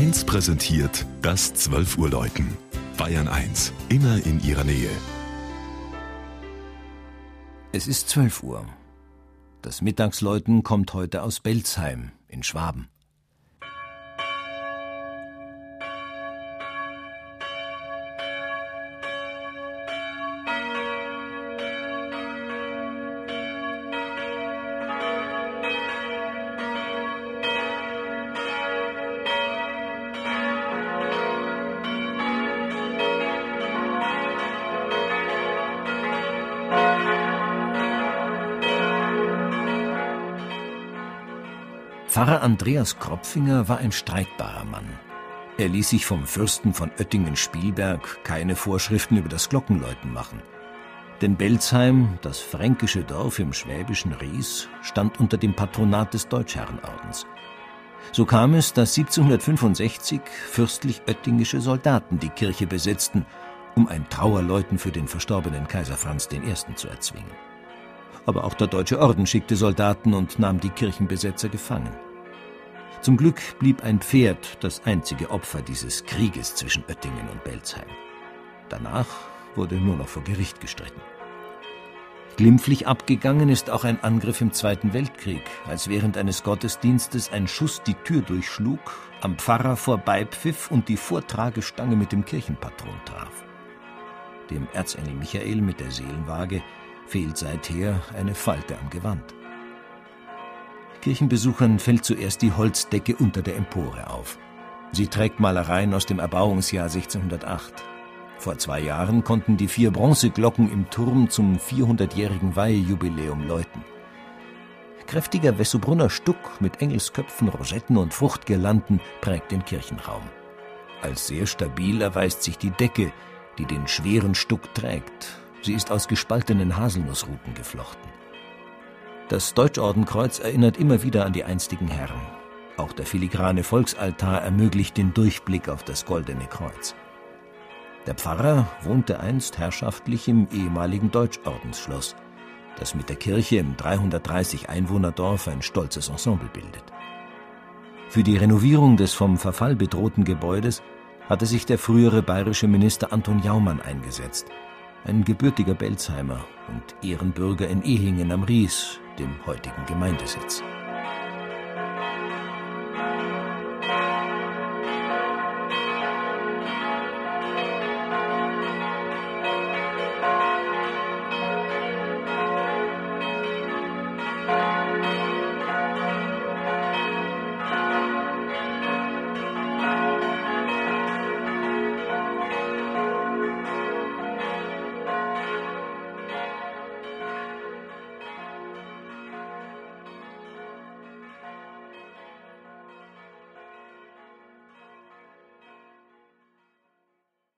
1 präsentiert das 12 Uhr Läuten. Bayern 1, immer in ihrer Nähe. Es ist 12 Uhr. Das Mittagsläuten kommt heute aus Belzheim in Schwaben. Pfarrer Andreas Kropfinger war ein streitbarer Mann. Er ließ sich vom Fürsten von Oettingen-Spielberg keine Vorschriften über das Glockenläuten machen. Denn Belzheim, das fränkische Dorf im schwäbischen Ries, stand unter dem Patronat des Deutschherrenordens. So kam es, dass 1765 fürstlich oettingische Soldaten die Kirche besetzten, um ein Trauerläuten für den verstorbenen Kaiser Franz I. zu erzwingen aber auch der Deutsche Orden schickte Soldaten und nahm die Kirchenbesetzer gefangen. Zum Glück blieb ein Pferd das einzige Opfer dieses Krieges zwischen Oettingen und Belzheim. Danach wurde nur noch vor Gericht gestritten. Glimpflich abgegangen ist auch ein Angriff im Zweiten Weltkrieg, als während eines Gottesdienstes ein Schuss die Tür durchschlug, am Pfarrer vorbeipfiff und die Vortragestange mit dem Kirchenpatron traf. Dem Erzengel Michael mit der Seelenwaage fehlt seither eine Falte am Gewand. Kirchenbesuchern fällt zuerst die Holzdecke unter der Empore auf. Sie trägt Malereien aus dem Erbauungsjahr 1608. Vor zwei Jahren konnten die vier Bronzeglocken im Turm zum 400-jährigen Weihejubiläum läuten. Kräftiger Wessobrunner Stuck mit Engelsköpfen, Rosetten und Fruchtgirlanden prägt den Kirchenraum. Als sehr stabil erweist sich die Decke, die den schweren Stuck trägt Sie ist aus gespaltenen Haselnussruten geflochten. Das Deutschordenkreuz erinnert immer wieder an die einstigen Herren. Auch der filigrane Volksaltar ermöglicht den Durchblick auf das goldene Kreuz. Der Pfarrer wohnte einst herrschaftlich im ehemaligen Deutschordensschloss, das mit der Kirche im 330 Einwohnerdorf ein stolzes Ensemble bildet. Für die Renovierung des vom Verfall bedrohten Gebäudes hatte sich der frühere bayerische Minister Anton Jaumann eingesetzt – ein gebürtiger Belzheimer und Ehrenbürger in Ehingen am Ries, dem heutigen Gemeindesitz.